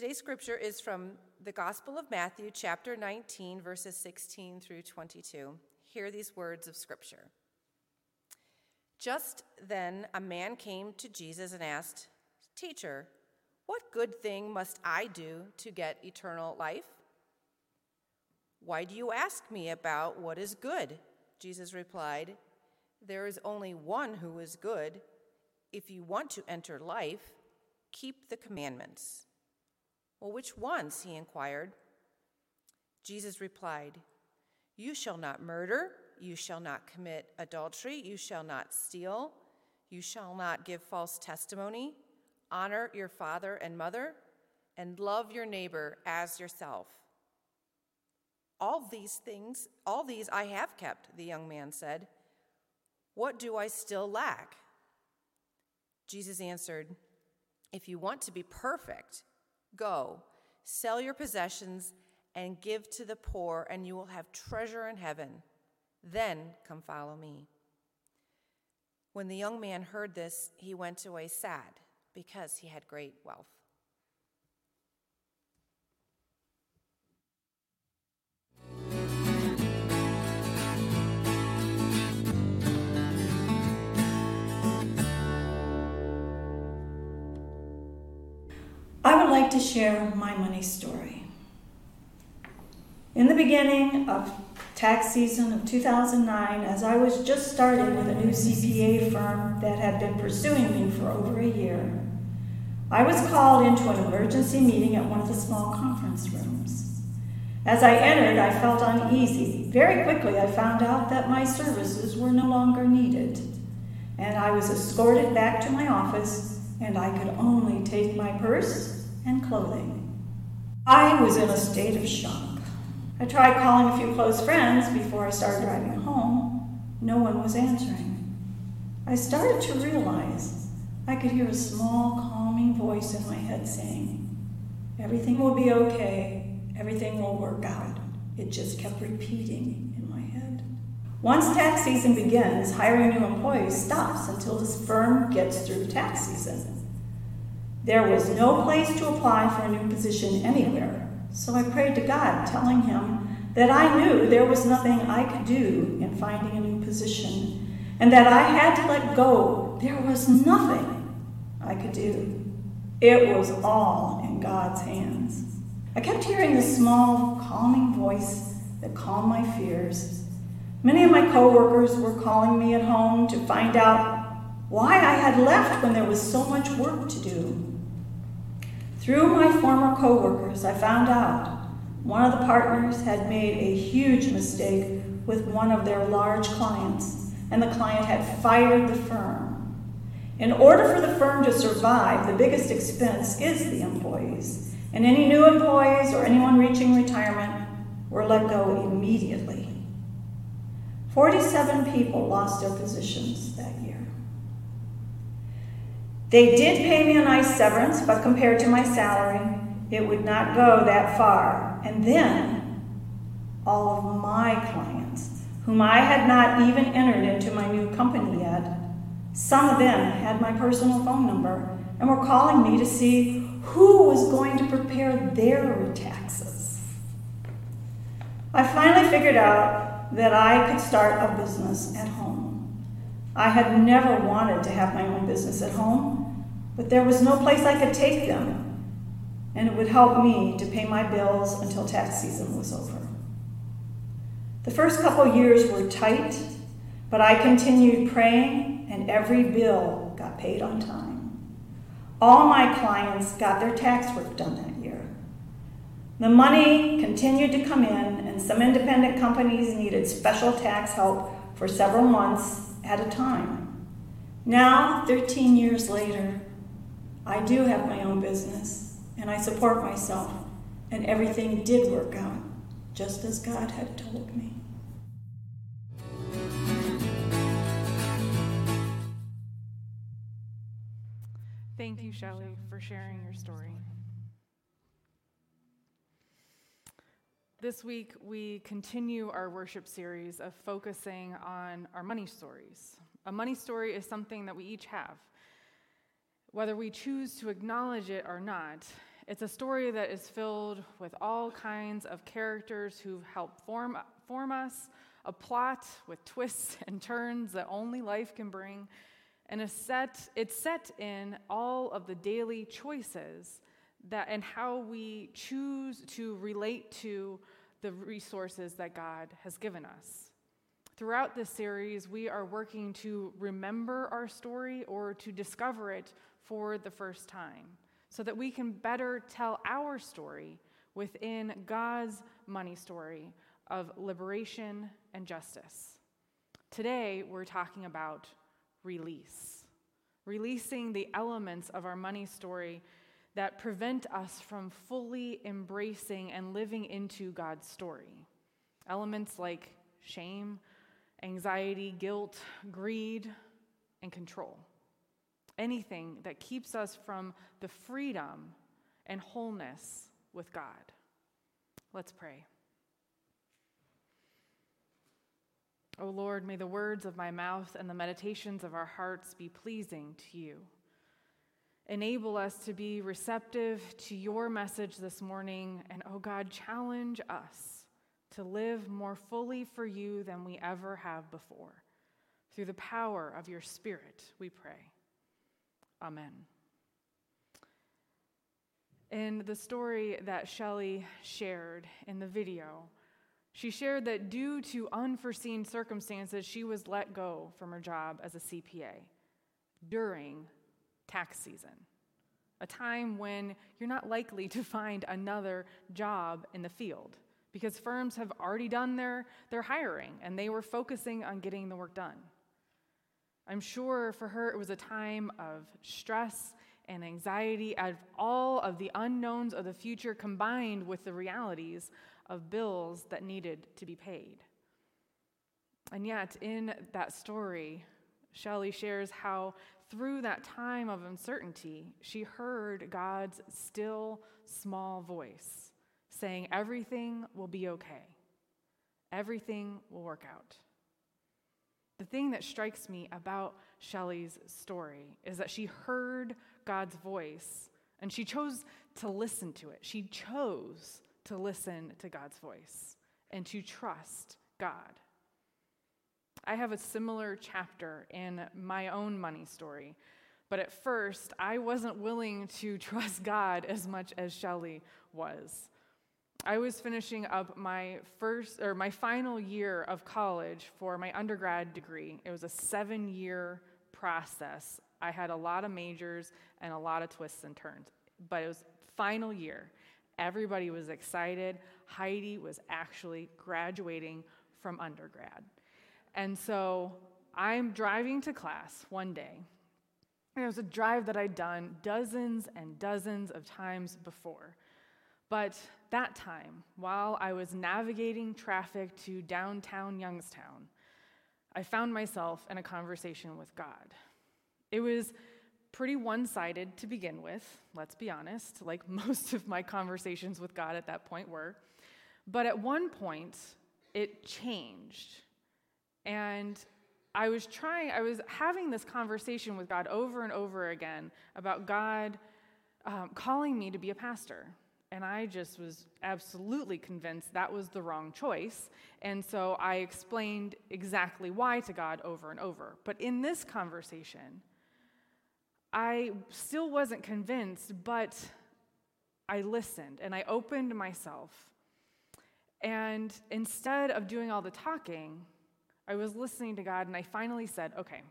Today's scripture is from the Gospel of Matthew, chapter 19, verses 16 through 22. Hear these words of scripture. Just then, a man came to Jesus and asked, Teacher, what good thing must I do to get eternal life? Why do you ask me about what is good? Jesus replied, There is only one who is good. If you want to enter life, keep the commandments. Well, which ones? he inquired. Jesus replied, You shall not murder, you shall not commit adultery, you shall not steal, you shall not give false testimony, honor your father and mother, and love your neighbor as yourself. All these things, all these I have kept, the young man said. What do I still lack? Jesus answered, If you want to be perfect, go, sell your possessions and give to the poor, and you will have treasure in heaven. Then come follow me. When the young man heard this, he went away sad because he had great wealth. Like to share my money story. In the beginning of tax season of 2009, as I was just starting with a new CPA firm that had been pursuing me for over a year, I was called into an emergency meeting at one of the small conference rooms. As I entered, I felt uneasy. Very quickly, I found out that my services were no longer needed, and I was escorted back to my office and I could only take my purse and clothing. I was in a state of shock. I tried calling a few close friends before I started driving home. No one was answering. I started to realize I could hear a small, calming voice in my head saying, Everything will be okay, everything will work out. It just kept repeating in my head. Once tax season begins, hiring new employees stops until this firm gets through tax season. There was no place to apply for a new position anywhere, so I prayed to God, telling him that I knew there was nothing I could do in finding a new position, and that I had to let go. There was nothing I could do. It was all in God's hands. I kept hearing the small, calming voice that calmed my fears. Many of my coworkers were calling me at home to find out why I had left when there was so much work to do. Through my former coworkers, I found out one of the partners had made a huge mistake with one of their large clients, and the client had fired the firm. In order for the firm to survive, the biggest expense is the employees, and any new employees or anyone reaching retirement were let go immediately. 47 people lost their positions that year. They did pay me a nice severance, but compared to my salary, it would not go that far. And then, all of my clients, whom I had not even entered into my new company yet, some of them had my personal phone number and were calling me to see who was going to prepare their taxes. I finally figured out that I could start a business at home. I had never wanted to have my own business at home, but there was no place I could take them and it would help me to pay my bills until tax season was over. The first couple years were tight, but I continued praying, and every bill got paid on time. All my clients got their tax work done that year. The money continued to come in, and some independent companies needed special tax help for several months at a time. Now, 13 years later, I do have my own business and I support myself, and everything did work out just as God had told me. Thank you, Shelley, for sharing your story. This week, we continue our worship series of focusing on our money stories. A money story is something that we each have. Whether we choose to acknowledge it or not, It's a story that is filled with all kinds of characters who've helped form, form us, a plot with twists and turns that only life can bring, and a set, it's set in all of the daily choices that and how we choose to relate to the resources that God has given us. Throughout this series, we are working to remember our story or to discover it for the first time so that we can better tell our story within God's money story of liberation and justice. Today, we're talking about release, releasing the elements of our money story that prevent us from fully embracing and living into God's story. Elements like shame, anxiety, guilt, greed, and control. Anything that keeps us from the freedom and wholeness with God. Let's pray. O Lord, may the words of my mouth and the meditations of our hearts be pleasing to you. Enable us to be receptive to your message this morning, and oh God, challenge us to live more fully for you than we ever have before. Through the power of your Spirit, we pray. Amen. In the story that Shelley shared in the video, she shared that due to unforeseen circumstances, she was let go from her job as a CPA during tax season, a time when you're not likely to find another job in the field because firms have already done their, their hiring and they were focusing on getting the work done. I'm sure for her it was a time of stress and anxiety of all of the unknowns of the future combined with the realities of bills that needed to be paid. And yet, in that story, Shelley shares how through that time of uncertainty, she heard God's still small voice saying, Everything will be okay. Everything will work out. The thing that strikes me about Shelley's story is that she heard God's voice and she chose to listen to it. She chose to listen to God's voice and to trust God. I have a similar chapter in my own money story, but at first I wasn't willing to trust God as much as Shelley was. I was finishing up my first or my final year of college for my undergrad degree. It was a 7-year process. I had a lot of majors and a lot of twists and turns, but it was final year. Everybody was excited. Heidi was actually graduating from undergrad. And so I'm driving to class one day. And it was a drive that I'd done dozens and dozens of times before. But that time, while I was navigating traffic to downtown Youngstown, I found myself in a conversation with God. It was pretty one sided to begin with, let's be honest, like most of my conversations with God at that point were. But at one point, it changed. And I was trying, I was having this conversation with God over and over again about God um, calling me to be a pastor. And I just was absolutely convinced that was the wrong choice. And so I explained exactly why to God over and over. But in this conversation, I still wasn't convinced, but I listened and I opened myself. And instead of doing all the talking, I was listening to God and I finally said, okay,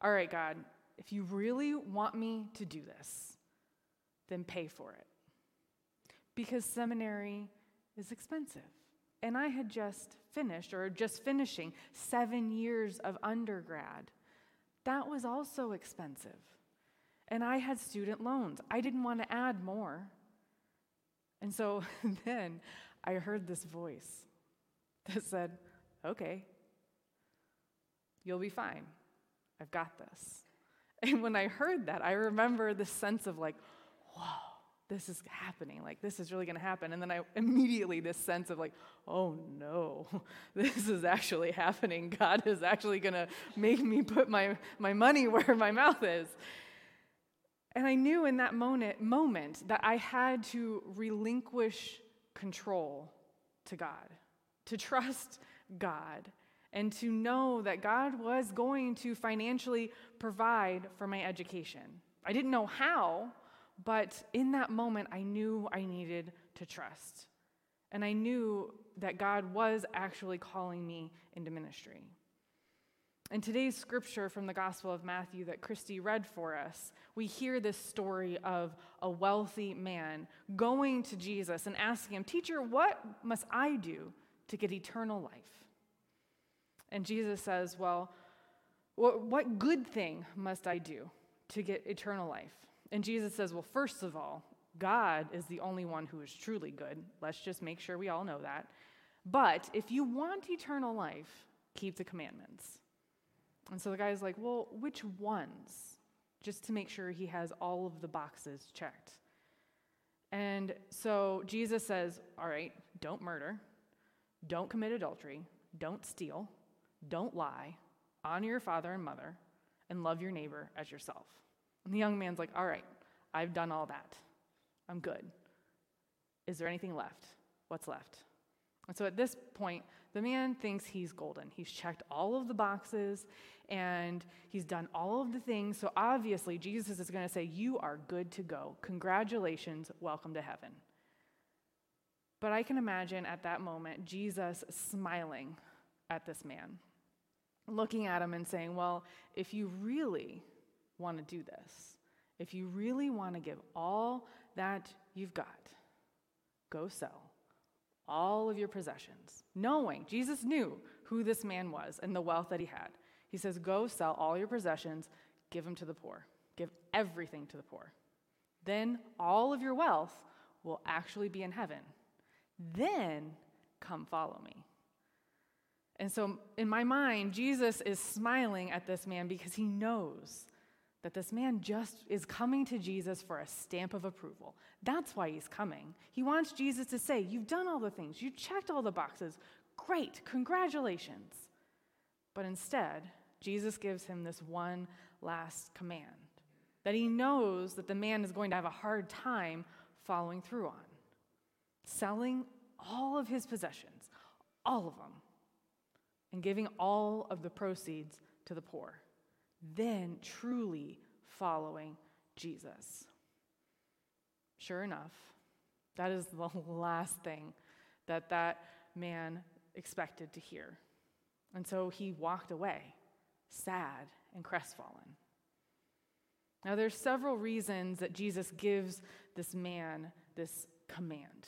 all right, God, if you really want me to do this, then pay for it. Because seminary is expensive. And I had just finished, or just finishing, seven years of undergrad. That was also expensive. And I had student loans. I didn't want to add more. And so then I heard this voice that said, Okay, you'll be fine. I've got this. And when I heard that, I remember the sense of like, whoa, this is happening. Like, this is really going to happen. And then I immediately, this sense of like, oh no, this is actually happening. God is actually going to make me put my, my money where my mouth is. And I knew in that moment, moment that I had to relinquish control to God, to trust God, and to know that God was going to financially provide for my education. I didn't know how, but in that moment, I knew I needed to trust. And I knew that God was actually calling me into ministry. In today's scripture from the Gospel of Matthew that Christy read for us, we hear this story of a wealthy man going to Jesus and asking him, Teacher, what must I do to get eternal life? And Jesus says, Well, what good thing must I do to get eternal life? And Jesus says, Well, first of all, God is the only one who is truly good. Let's just make sure we all know that. But if you want eternal life, keep the commandments. And so the guy's like, Well, which ones? Just to make sure he has all of the boxes checked. And so Jesus says, All right, don't murder, don't commit adultery, don't steal, don't lie, honor your father and mother, and love your neighbor as yourself. And the young man's like, All right, I've done all that. I'm good. Is there anything left? What's left? And so at this point, the man thinks he's golden. He's checked all of the boxes and he's done all of the things. So obviously, Jesus is going to say, You are good to go. Congratulations. Welcome to heaven. But I can imagine at that moment Jesus smiling at this man, looking at him and saying, Well, if you really want to do this, if you really want to give all that you've got, go sell all of your possessions, knowing Jesus knew who this man was and the wealth that he had. He says, Go sell all your possessions, give them to the poor, give everything to the poor. Then all of your wealth will actually be in heaven. Then come follow me. And so, in my mind, Jesus is smiling at this man because he knows that this man just is coming to Jesus for a stamp of approval. That's why he's coming. He wants Jesus to say, You've done all the things, you checked all the boxes. Great, congratulations. But instead, Jesus gives him this one last command that he knows that the man is going to have a hard time following through on selling all of his possessions, all of them, and giving all of the proceeds to the poor then truly following Jesus. Sure enough, that is the last thing that that man expected to hear. And so he walked away, sad and crestfallen. Now, there's several reasons that Jesus gives this man this command.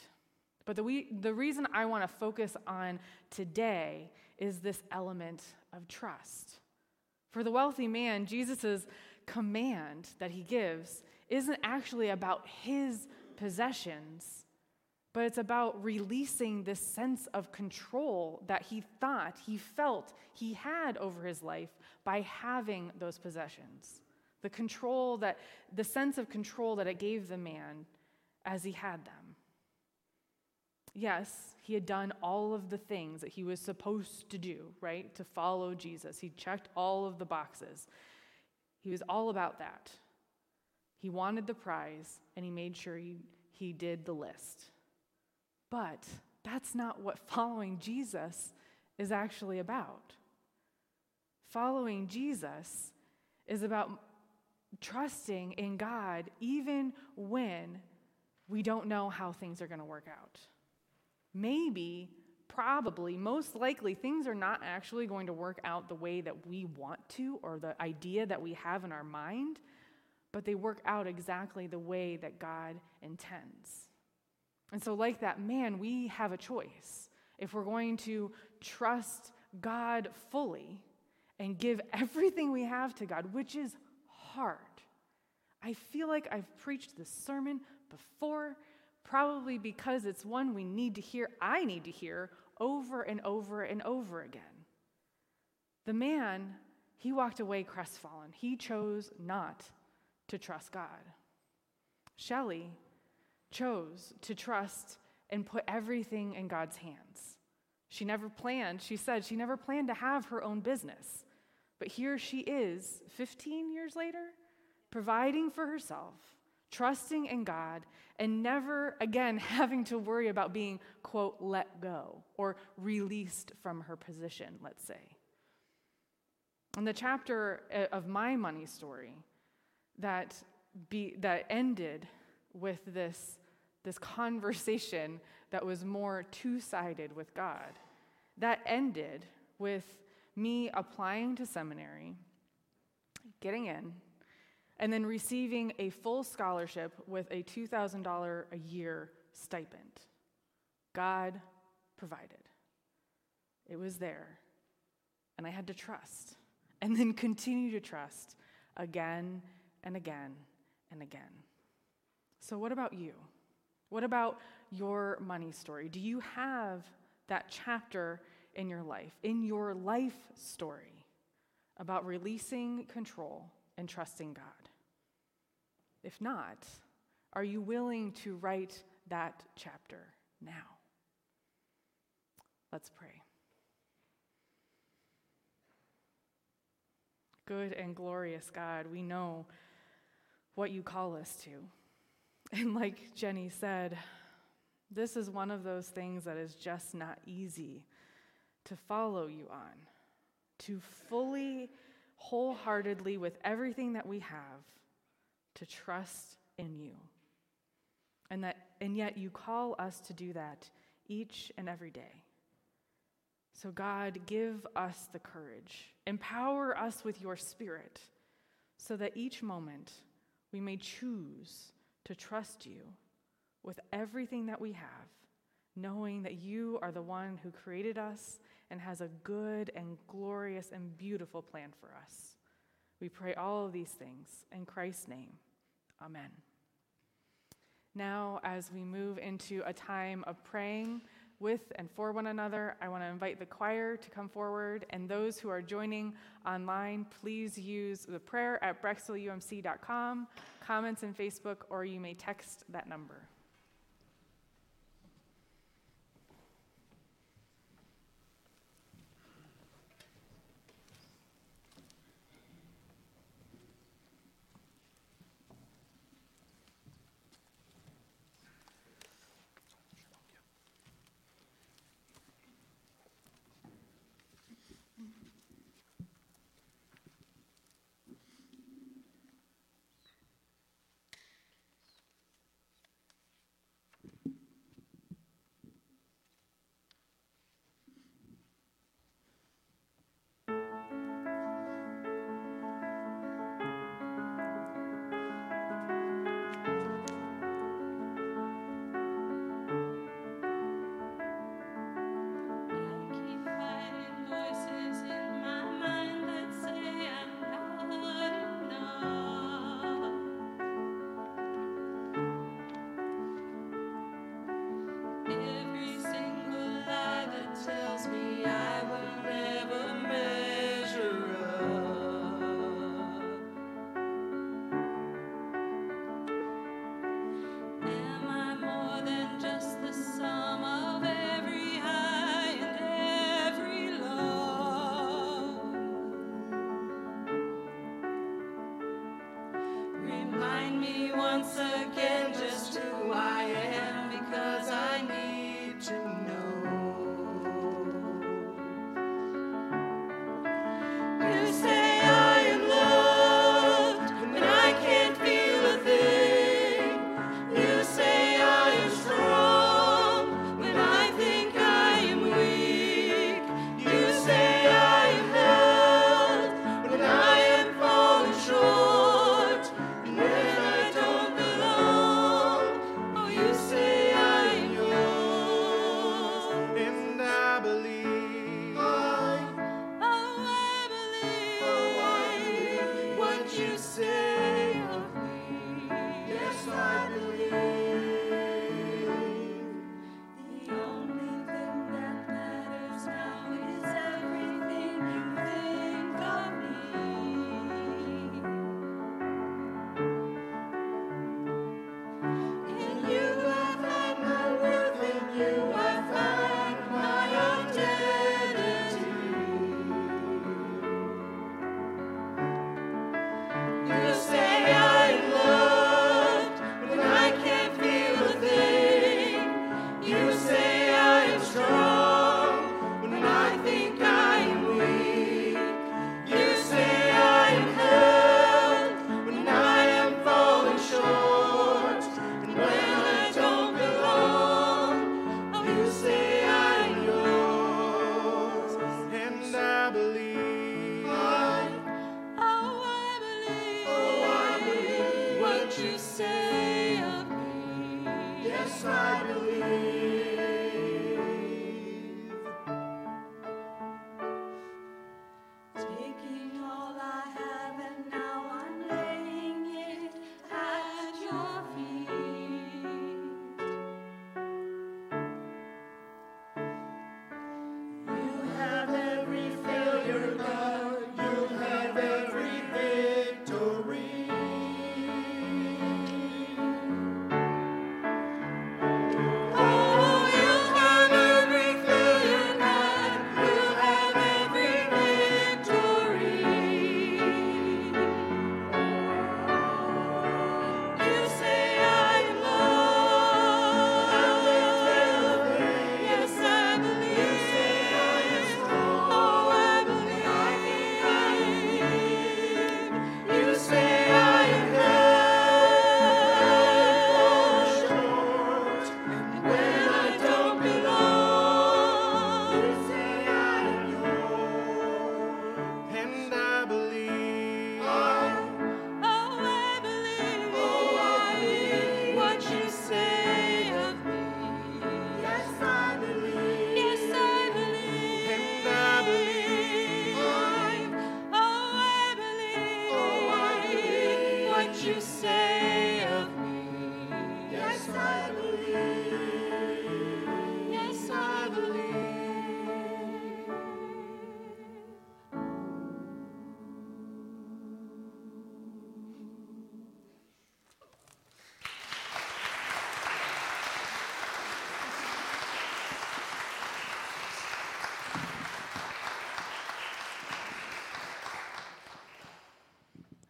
But the, we, the reason I want to focus on today is this element of trust. For the wealthy man, Jesus' command that he gives isn't actually about his possessions, but it's about releasing this sense of control that he thought, he felt he had over his life by having those possessions. The control that, the sense of control that it gave the man as he had them. Yes, he had done all of the things that he was supposed to do, right? To follow Jesus. He checked all of the boxes. He was all about that. He wanted the prize and he made sure he, he did the list. But that's not what following Jesus is actually about. Following Jesus is about trusting in God even when we don't know how things are going to work out maybe, probably, most likely, things are not actually going to work out the way that we want to or the idea that we have in our mind, but they work out exactly the way that God intends. And so, like that man, we have a choice. If we're going to trust God fully and give everything we have to God, which is hard. I feel like I've preached this sermon before probably because it's one we need to hear, I need to hear over and over and over again. The man, he walked away crestfallen. He chose not to trust God. Shelley chose to trust and put everything in God's hands. She never planned, she said, she never planned to have her own business. But here she is, 15 years later, providing for herself, trusting in God, and never again having to worry about being, quote, let go or released from her position, let's say. In the chapter uh, of my money story that, be, that ended with this, this conversation that was more two sided with God, that ended with me applying to seminary, getting in, and then receiving a full scholarship with a $2,000 a year stipend. God provided. It was there. And I had to trust, and then continue to trust again and again and again. So, what about you? What about your money story? Do you have that chapter in your life, in your life story, about releasing control and trusting God? If not, are you willing to write that chapter now? Let's pray. Good and glorious God, we know what you call us to. And like Jenny said, this is one of those things that is just not easy to follow you on, to fully, wholeheartedly, with everything that we have, to trust in you. And, that, and yet you call us to do that each and every day. So, God, give us the courage, empower us with your spirit, so that each moment we may choose to trust you with everything that we have, knowing that you are the one who created us and has a good and glorious and beautiful plan for us. We pray all of these things in Christ's name. Amen. Now, as we move into a time of praying with and for one another, I want to invite the choir to come forward. And those who are joining online, please use the prayer at brecksvilleumc.com, comments in Facebook, or you may text that number.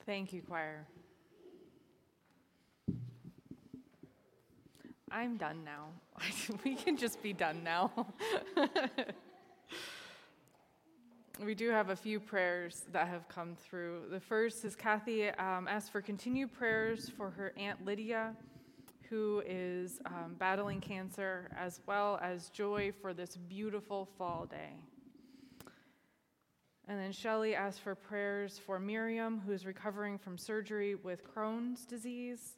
Thank you, choir. I'm done now. we can just be done now. we do have a few prayers that have come through. The first is Kathy um, asked for continued prayers for her Aunt Lydia, who is um, battling cancer, as well as joy for this beautiful fall day. And then Shelley asked for prayers for Miriam, who's recovering from surgery with Crohn's disease,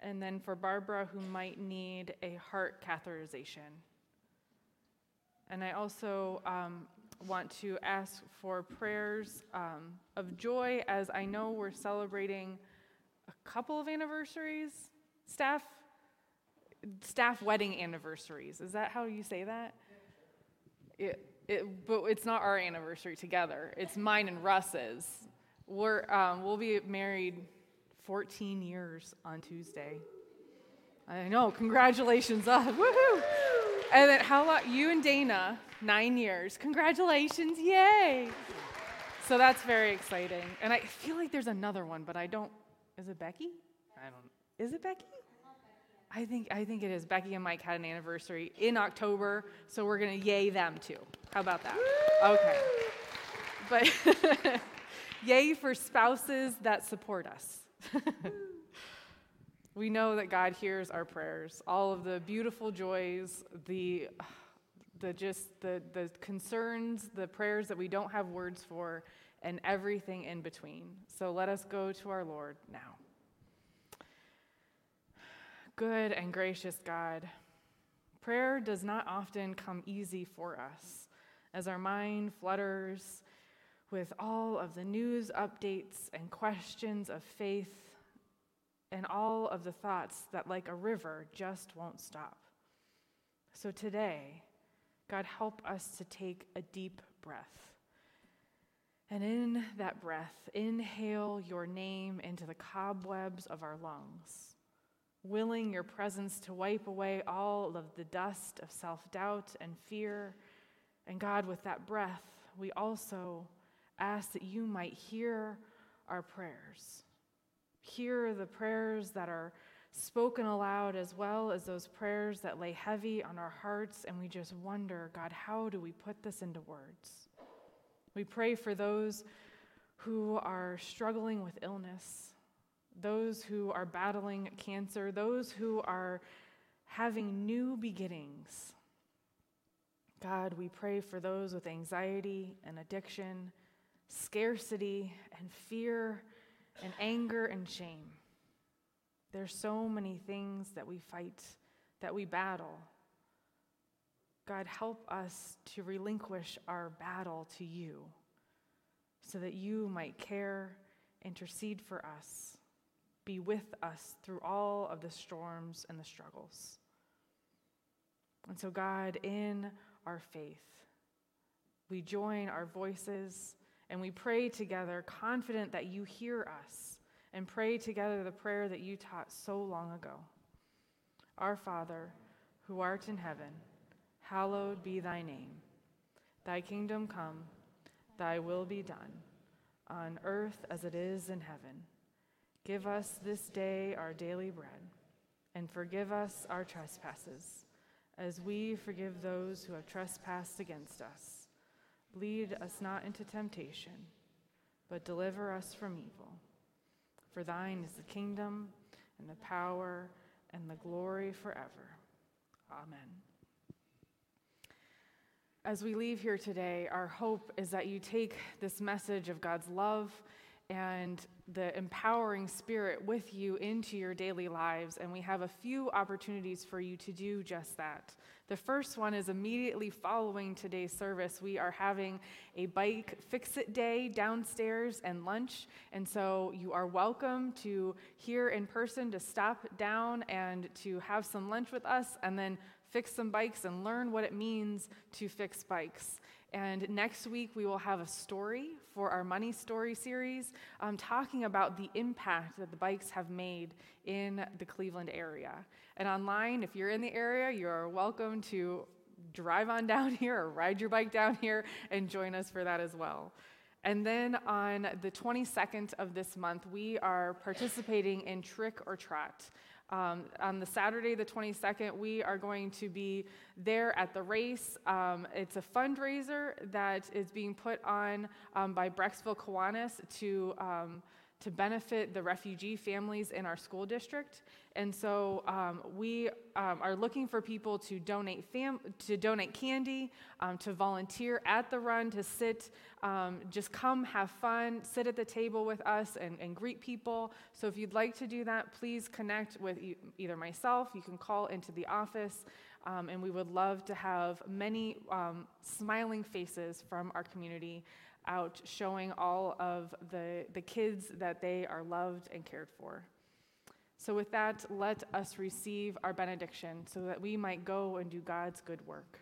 and then for Barbara, who might need a heart catheterization. And I also um, want to ask for prayers um, of joy as I know we're celebrating a couple of anniversaries, staff, staff wedding anniversaries. Is that how you say that? It, it, but it's not our anniversary together. It's mine and Russ's. We're, um, we'll be married 14 years on Tuesday. I know, congratulations. Uh, woohoo! And then how about you and Dana? Nine years. Congratulations, yay! So that's very exciting. And I feel like there's another one, but I don't. Is it Becky? I don't. Is it Becky? I think I think it is. Becky and Mike had an anniversary in October, so we're gonna yay them too. How about that? Okay. But yay for spouses that support us. we know that God hears our prayers, all of the beautiful joys, the the just the the concerns, the prayers that we don't have words for, and everything in between. So let us go to our Lord now. Good and gracious God, prayer does not often come easy for us as our mind flutters with all of the news updates and questions of faith and all of the thoughts that, like a river, just won't stop. So today, God, help us to take a deep breath. And in that breath, inhale your name into the cobwebs of our lungs willing your presence to wipe away all of the dust of self doubt and fear. And God, with that breath, we also ask that you might hear our prayers. Hear the prayers that are spoken aloud, as well as those prayers that lay heavy on our hearts, and we just wonder, God, how do we put this into words? We pray for those who are struggling with illness those who are battling cancer, those who are having new beginnings. God, we pray for those with anxiety and addiction, scarcity and fear and anger and shame. There's so many things that we fight that we battle. God, help us to relinquish our battle to you so that you might care, intercede for us, be with us through all of the storms and the struggles. And so, God, in our faith, we join our voices and we pray together, confident that you hear us, and pray together the prayer that you taught so long ago. Our Father, who art in heaven, hallowed be thy name. Thy kingdom come, thy will be done, on earth as it is in heaven. Give us this day our daily bread, and forgive us our trespasses, as we forgive those who have trespassed against us. Lead us not into temptation, but deliver us from evil. For thine is the kingdom, and the power, and the glory forever. Amen. As we leave here today, our hope is that you take this message of God's love and the empowering spirit with you into your daily lives. And we have a few opportunities for you to do just that. The first one is immediately following today's service. We are having a bike fix it day downstairs and lunch. And so you are welcome to here in person to stop down and to have some lunch with us and then fix some bikes and learn what it means to fix bikes. And next week, we will have a story for our Money Story series, um, talking about the impact that the bikes have made in the Cleveland area. And online, if you're in the area, you're welcome to drive on down here or ride your bike down here and join us for that as well. And then on the 22nd of this month, we are participating in Trick or Trot. Um, on the Saturday, the 22nd, we are going to be there at the race. Um, it's a fundraiser that is being put on um, by Brecksville Kiwanis to, um, to benefit the refugee families in our school district. And so um, we um, are looking for people to donate, fam- to donate candy, to volunteer at the run, to sit um, just come, have fun, sit at the table with us, and, and greet people. So if you'd like to do that, please connect with e- either myself. You can call into the office, um, and we would love to have many um, smiling faces from our community out showing all of the, the kids that they are loved and cared for. So, with that, let us receive our benediction so that we might go and do God's good work.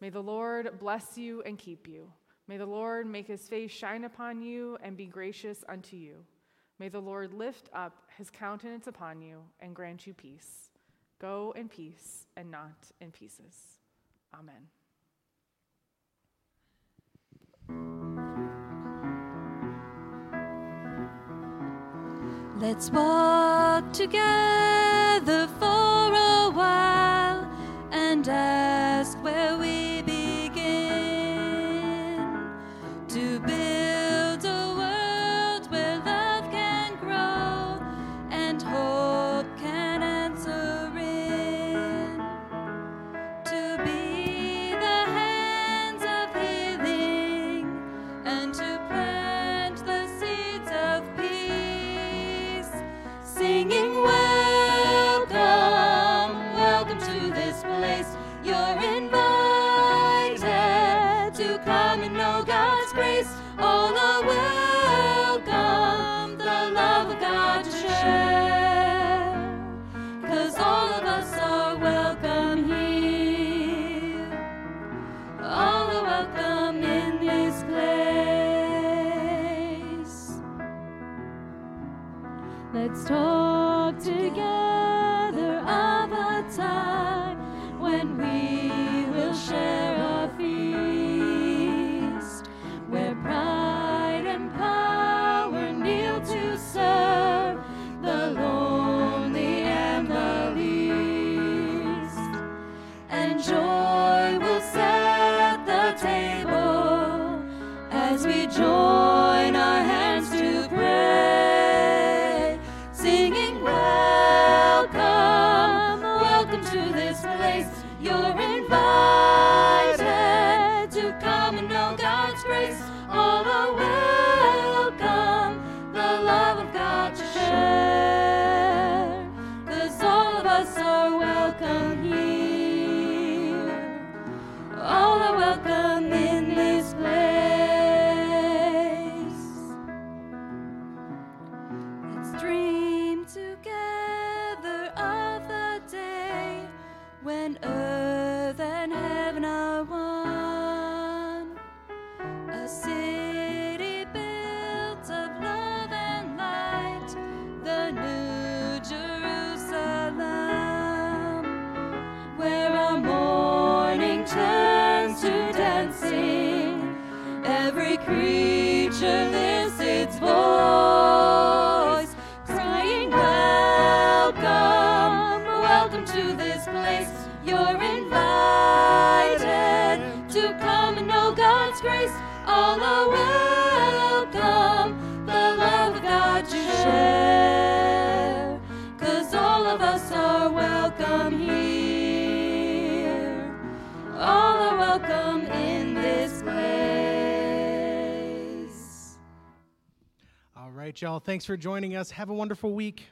May the Lord bless you and keep you. May the Lord make his face shine upon you and be gracious unto you. May the Lord lift up his countenance upon you and grant you peace. Go in peace and not in pieces. Amen. Let's walk together for a while and ask where we y'all. Thanks for joining us. Have a wonderful week.